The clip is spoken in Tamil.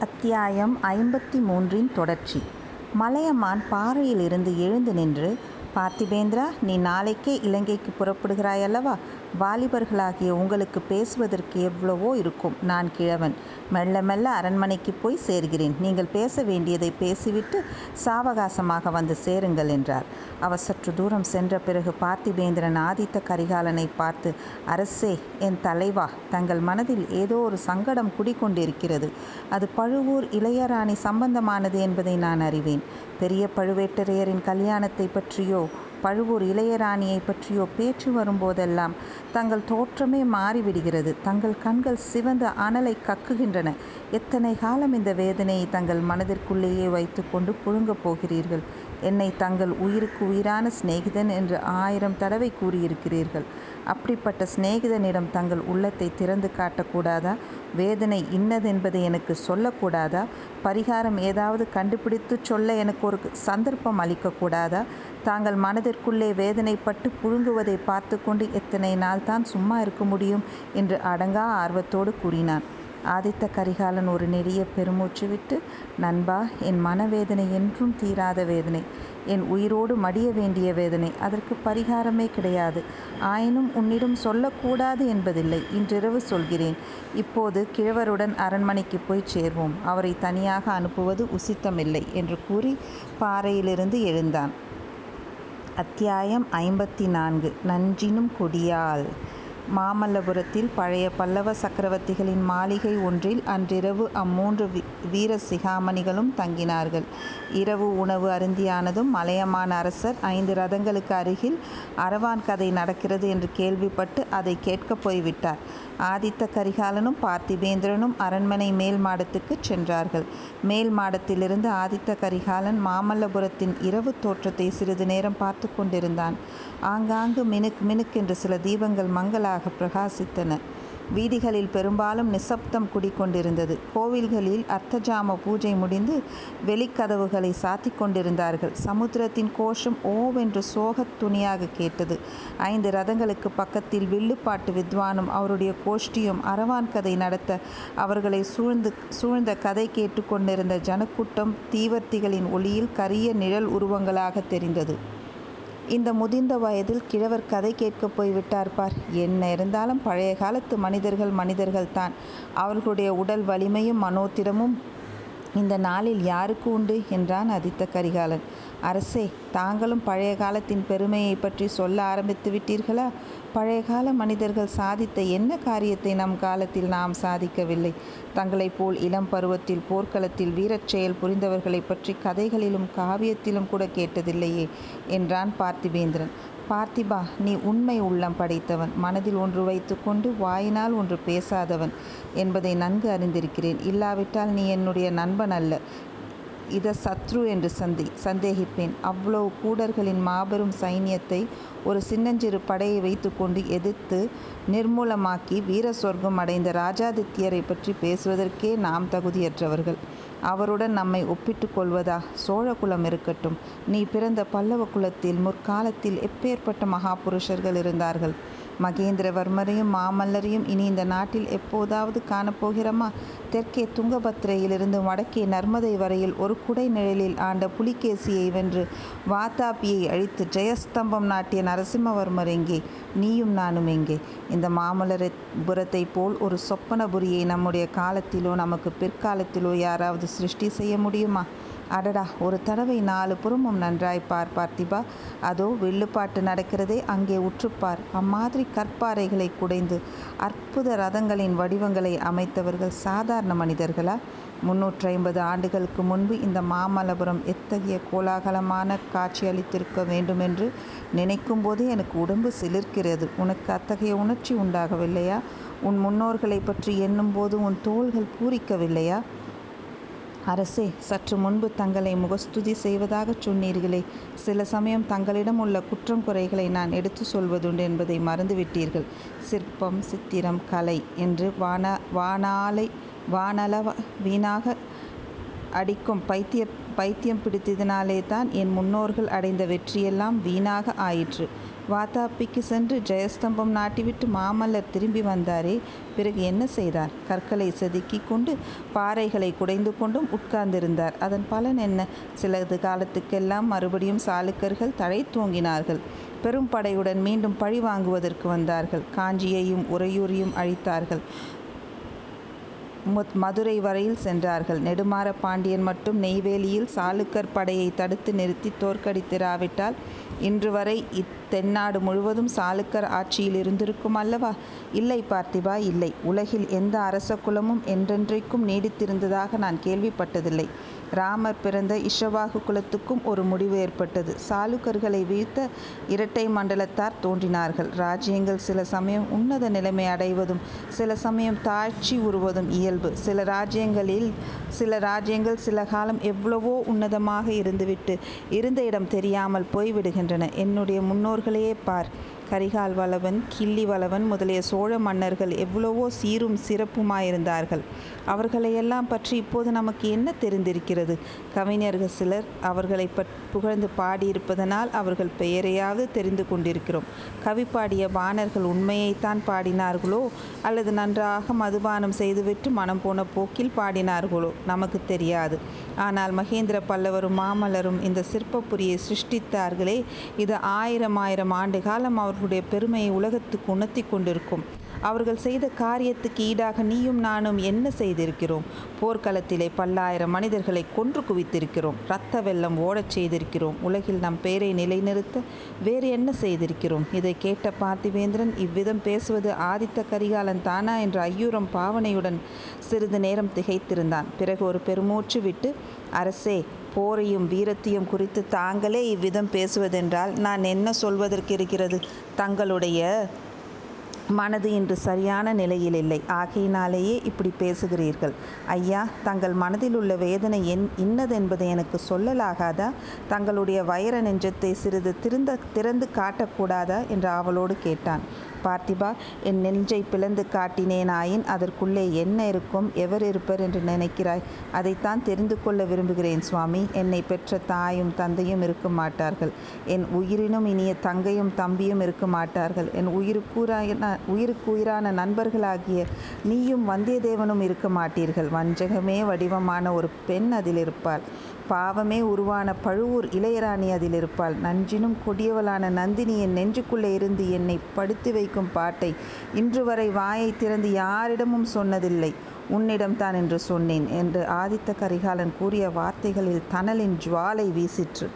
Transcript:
அத்தியாயம் ஐம்பத்தி மூன்றின் தொடர்ச்சி. மலையமான் பாறையிலிருந்து எழுந்து நின்று பார்த்திபேந்திரா நீ நாளைக்கே இலங்கைக்கு புறப்படுகிறாய் அல்லவா வாலிபர்களாகிய உங்களுக்கு பேசுவதற்கு எவ்வளவோ இருக்கும். நான் கிழவன். மெல்ல மெல்ல அரண்மனைக்கு போய் சேர்கிறேன். நீங்கள் பேச வேண்டியதை பேசிவிட்டு சாவகாசமாக வந்து சேருங்கள் என்றார். அவர் சற்று தூரம் சென்ற பிறகு பார்த்திபேந்திரன் ஆதித்த கரிகாலனை பார்த்து அரசே என் தலைவா தங்கள் மனதில் ஏதோ ஒரு சங்கடம் குடிகொண்டிருக்கிறது. அது பழுவூர் இளையராணி சம்பந்தமானது என்பதை நான் அறிவேன். பெரிய பழுவேட்டரையரின் கல்யாணத்தை பற்றியோ பழுவூர் இளையராணியை பற்றியோ பேச்சு வரும்போதெல்லாம் தங்கள் தோற்றமே மாறிவிடுகிறது. தங்கள் கண்கள் சிவந்த அனலை கக்குகின்றன. எத்தனை காலம் இந்த வேதனையை தங்கள் மனதிற்குள்ளேயே வைத்துக்கொண்டு புழுங்கப் போகிறீர்கள்? என்னை தங்கள் உயிருக்கு உயிரான சிநேகிதன் என்று ஆயிரம் தடவை கூறியிருக்கிறீர்கள். அப்படிப்பட்ட சிநேகிதனிடம் தங்கள் உள்ளத்தை திறந்து காட்டக்கூடாதா? வேதனை இன்னதென்பதை எனக்கு சொல்லக்கூடாதா? பரிகாரம் ஏதாவது கண்டுபிடித்து சொல்ல எனக்கு ஒரு சந்தர்ப்பம் அளிக்கக்கூடாதா? தாங்கள் மனதிற்குள்ளே வேதனைப்பட்டு புழுங்குவதை பார்த்து கொண்டு எத்தனை நாள் தான் சும்மா இருக்க முடியும்? என்று அடங்கா ஆர்வத்தோடு கூறினான். ஆதித்த கரிகாலன் ஒரு நெடிய பெருமூச்சு விட்டு நண்பா என் மனவேதனை என்றும் தீராத வேதனை. என் உயிரோடு மடிய வேண்டிய வேதனை. அதற்கு பரிகாரமே கிடையாது. ஆயினும் உன்னிடம் சொல்லக்கூடாது என்பதில்லை. இன்றிரவு சொல்கிறேன். இப்போது கிழவருடன் அரண்மனைக்கு போய் சேர்வோம். அவரை தனியாக அனுப்புவது உசித்தமில்லை என்று கூறி பாறையிலிருந்து எழுந்தான். அத்தியாயம் ஐம்பத்தி நான்கு நஞ்சினும் கொடியாள் மாமல்லபுரத்தில் பழைய பல்லவ சக்கரவர்த்திகளின் மாளிகை ஒன்றில் அன்றிரவு அம்மூன்று வீர சிகாமணிகளும் தங்கினார்கள். இரவு உணவு அருந்தியானதும் மலையமான் அரசர் ஐந்து ரதங்களுக்கு அருகில் அரவான் கதை நடக்கிறது என்று கேள்விப்பட்டு அதை கேட்கப் போய்விட்டார். ஆதித்த கரிகாலனும் பார்த்திபேந்திரனும் அரண்மனை மேல் மாடத்துக்குச் சென்றார்கள். மேல் மாடத்திலிருந்து ஆதித்த கரிகாலன் மாமல்லபுரத்தின் இரவு தோற்றத்தை சிறிது நேரம் பார்த்து கொண்டிருந்தான். ஆங்காங்கு மினுக் மினுக்கென்று சில தீபங்கள் மங்கலாக பிரகாசித்தன. வீதிகளில் பெரும்பாலும் நிசப்தம் குடிகொண்டிருந்தது. கோவில்களில் அர்த்தஜாம பூஜை முடிந்து வெளிக்கதவுகளை சாத்திக் கொண்டிருந்தார்கள். சமுத்திரத்தின் கோஷம் ஓவென்று சோகத் துணியாக கேட்டது. ஐந்து ரதங்களுக்கு பக்கத்தில் வில்லுப்பாட்டு வித்வானும் அவருடைய கோஷ்டியும் அரவான் கதை நடத்த அவர்களை சூழ்ந்து சூழ்ந்த கதை கேட்டுக்கொண்டிருந்த ஜனக்கூட்டம் தீவர்த்திகளின் ஒளியில் கரிய நிழல் உருவங்களாக தெரிந்தது. இந்த முதிர்ந்த வயதில் கிழவர் கதை கேட்கப் போய்விட்டார் பார். என்ன இருந்தாலும் பழைய காலத்து மனிதர்கள் மனிதர்கள்தான். அவர்களுடைய உடல் வலிமையும் மனோத்திடமும் இந்த நாளில் யாருக்கு உண்டு? என்றான் அதித்த கரிகாலன். அரசே தாங்களும் பழைய காலத்தின் பெருமையைப் பற்றி சொல்ல ஆரம்பித்து விட்டீர்களா? பழைய கால மனிதர்கள் சாதித்த என்ன காரியத்தை நம் காலத்தில் நாம் சாதிக்கவில்லை? தங்களைப் போல் இளம் பருவத்தில் போர்க்களத்தில் வீரச் செயல் புரிந்தவர்களைப் பற்றி கதைகளிலும் காவியத்திலும் கூட கேட்டதில்லையே என்றான் பார்த்திபேந்திரன். பார்த்திபா நீ உண்மை உள்ளம் படைத்தவன். மனதில் ஒன்று வைத்துக்கொண்டு வாயினால் ஒன்று பேசாதவன் என்பதை நன்கு அறிந்திருக்கிறேன். இல்லாவிட்டால் நீ என்னுடைய நண்பன் அல்ல இத சத்ரு என்று சந்தி சந்தேகிப்பேன். அவ்வளவு கூடர்களின் மாபெரும் சைன்யத்தை ஒரு சின்னஞ்சிறு படையை வைத்துக்கொண்டு எதிர்த்து நிர்மூலமாக்கி வீர சொர்க்கம் அடைந்த ராஜாதித்யரைப் பற்றி பேசுவதற்கே நாம் தகுதியற்றவர்கள். அவருடன் நம்மை ஒப்பிட்டுக் கொள்வதா? சோழகுலம் இருக்கட்டும். நீ பிறந்த பல்லவ குலத்தில் முற்காலத்தில் எப்பேற்பட்ட மகாபுருஷர்கள் இருந்தார்கள். மகேந்திரவர்மரையும் மாமல்லரையும் இனி இந்த நாட்டில் எப்போதாவது காணப்போகிறோமா? தெற்கே துங்கபத்திரையிலிருந்து வடக்கே நர்மதை வரையில் ஒரு குடை நிழலில் ஆண்ட புலிகேசியை வென்று வாதாபியை அழித்து ஜெயஸ்தம்பம் நாட்டிய நரசிம்மவர்மர் எங்கே? நீயும் நானும் எங்கே? இந்த மாமல்லபுரத்தைப் போல் ஒரு சொப்பனபுரியை நம்முடைய காலத்திலோ நமக்குப் பிற்காலத்திலோ யாராவது சிருஷ்டி செய்ய முடியுமா? அடடா ஒரு தடவை நாலு புறமும் நன்றாய்ப் பார் பார்த்திபா. அதோ வில்லுப்பாட்டு நடக்கிறதே அங்கே உற்றுப்பார் அம்மாதிரி கற்பாறைகளைக் குடைந்து அற்புத ரதங்களின் வடிவங்களை அமைத்தவர்கள் சாதாரண மனிதர்களா? முன்னூற்றைம்பது ஆண்டுகளுக்கு முன்பு இந்த மாமல்லபுரம் எத்தகைய கோலாகலமான காட்சியளித்திருக்க வேண்டுமென்று நினைக்கும்போதே எனக்கு உடம்பு சிலிர்க்கிறது. உனக்கு அத்தகைய உணர்ச்சி உண்டாகவில்லையா? உன் முன்னோர்களைப் பற்றி எண்ணும்போது உன் தோள்கள் பூரிக்கவில்லையா? அரசே சற்று முன்பு தங்களை முகஸ்துதி செய்வதாகச் சொன்னீர்களே சில சமயம் தங்களிடம் உள்ள குற்றம் குறைகளை நான் எடுத்துச் சொல்வதுண்டு என்பதை மறந்துவிட்டீர்கள். சிற்பம் சித்திரம் கலை என்று வானா வானாலை வானளவ வீணாக அடிக்கும் பைத்தியம் பைத்தியம் பிடித்ததினாலேதான் என் முன்னோர்கள் அடைந்த வெற்றியெல்லாம் வீணாக ஆயிற்று. வாதாபிக்கு சென்று ஜெயஸ்தம்பம் நாட்டிவிட்டு மாமல்லர் திரும்பி வந்தாரே. பிறகு என்ன செய்தார்? கற்களை செதுக்கி கொண்டு பாறைகளை குடைந்து கொண்டும் உட்கார்ந்திருந்தார். அதன் பலன் என்ன? சிலது காலத்துக்கெல்லாம் மறுபடியும் சாளுக்கர்கள் தழை தோங்கினார்கள். பெரும் படையுடன் மீண்டும் பழி வாங்குவதற்கு வந்தார்கள். காஞ்சியையும் உறையூரையும் அழித்தார்கள். மதுரை வரையில் சென்றார்கள். நெடுமார பாண்டியன் மட்டும் நெய்வேலியில் சாளுக்கர் படையை தடுத்து நிறுத்தி தோற்கடித்திராவிட்டால் இன்று வரை தென்னாடு முழுவதும் சாளுக்கர் ஆட்சியில் இருந்திருக்கும் அல்லவா? இல்லை பார்த்திபா இல்லை. உலகில் எந்த அரச குலமும் என்றென்றைக்கும் நீடித்திருந்ததாக நான் கேள்விப்பட்டதில்லை. ராமர் பிறந்த இஷவாகு குலத்துக்கும் ஒரு முடிவு ஏற்பட்டது. சாளுக்கர்களை வீழ்த்த இரட்டை மண்டலத்தார் தோன்றினார்கள். ராஜ்யங்கள் சில சமயம் உன்னத நிலைமை அடைவதும் சில சமயம் தாழ்ச்சி உறுவதும் இயல்பு. சில ராஜ்யங்களில் சில ராஜ்யங்கள் சில காலம் எவ்வளவோ உன்னதமாக இருந்துவிட்டு இருந்த இடம் தெரியாமல் போய்விடுகின்றன. என்னுடைய ஊர்களையே பார். கரிகால் வளவன் கிள்ளி வளவன் முதலிய சோழ மன்னர்கள் எவ்வளவோ சீரும் சிறப்புமாயிருந்தார்கள். அவர்களையெல்லாம் பற்றி இப்போது நமக்கு என்ன தெரிந்திருக்கிறது? கவிஞர்கள் சிலர் அவர்களை புகழ்ந்து பாடியிருப்பதனால் அவர்கள் பெயரையாவது தெரிந்து கொண்டிருக்கிறோம். கவி பாடிய பாணர்கள் உண்மையைத்தான் பாடினார்களோ? அல்லது நன்றாக மதுபானம் செய்துவிட்டு மனம் போன போக்கில் பாடினார்களோ? நமக்கு தெரியாது. ஆனால் மகேந்திர பல்லவரும் மாமல்லரும் இந்த சிற்பப்புரியை சிருஷ்டித்தார்களே. இது ஆயிரம் ஆயிரம் ஆண்டு காலம் அவர் அவர்களுடைய பெருமையை உலகத்துக்கு உணர்த்தி கொண்டிருக்கும். அவர்கள் செய்த காரியத்துக்கு ஈடாக நீயும் நானும் என்ன செய்திருக்கிறோம்? போர்க்களத்திலே பல்லாயிரம் மனிதர்களை கொன்று குவித்திருக்கிறோம். இரத்த வெள்ளம் ஓடச் செய்திருக்கிறோம். உலகில் நம் பெயரை நிலைநிறுத்த வேறு என்ன செய்திருக்கிறோம்? இதை கேட்ட பார்த்திவேந்திரன் இவ்விதம் பேசுவது ஆதித்த கரிகாலன் தானா என்ற ஐயூரம் பாவனையுடன் சிறிது நேரம் திகைத்திருந்தான். பிறகு ஒரு பெருமூச்சு விட்டு அரசே போரையும் வீரத்தையும் குறித்து தாங்களே இவ்விதம் பேசுவதென்றால் நான் என்ன சொல்வதற்கு இருக்கிறது? தங்களுடைய மனது இன்று சரியான நிலையில் இல்லை. ஆகையினாலேயே இப்படி பேசுகிறீர்கள். ஐயா தங்கள் மனதில் உள்ள வேதனை என் இன்னதென்பதை எனக்கு சொல்லலாகாதா? தங்களுடைய வைர நெஞ்சத்தை சிறிது திறந்த திறந்து காட்டக்கூடாதா? என்று அவளோடு கேட்டான். பார்த்திபா என் நெஞ்சை பிளந்து காட்டினேனாயின் அதற்குள்ளே என்ன இருக்கும் எவர் இருப்பர் என்று நினைக்கிறாய்? அதைத்தான் தெரிந்து கொள்ள விரும்புகிறேன் சுவாமி. என்னை பெற்ற தாயும் தந்தையும் இருக்க மாட்டார்கள். என் உயிரினும் இனிய தங்கையும் தம்பியும் இருக்க மாட்டார்கள். என் உயிருக்குறான உயிருக்கு உயிரான நண்பர்களாகிய நீயும் வந்தியத்தேவனும் இருக்க மாட்டீர்கள். வஞ்சகமே வடிவமான ஒரு பெண் அதில் இருப்பாள் பாவமே உருவான பழுவூர் இளையராணி அதில் இருப்பாள். நஞ்சினும் கொடியவளான நந்தினி என் நெஞ்சுக்குள்ளே இருந்து என்னை படுத்து வைக்கும் பாட்டை இன்று வரை வாயை திறந்து யாரிடமும் சொன்னதில்லை. உன்னிடம்தான் என்று சொன்னேன் என்று ஆதித்த கரிகாலன் கூறிய வார்த்தைகளில் தணலின் ஜுவாலை வீசிற்று.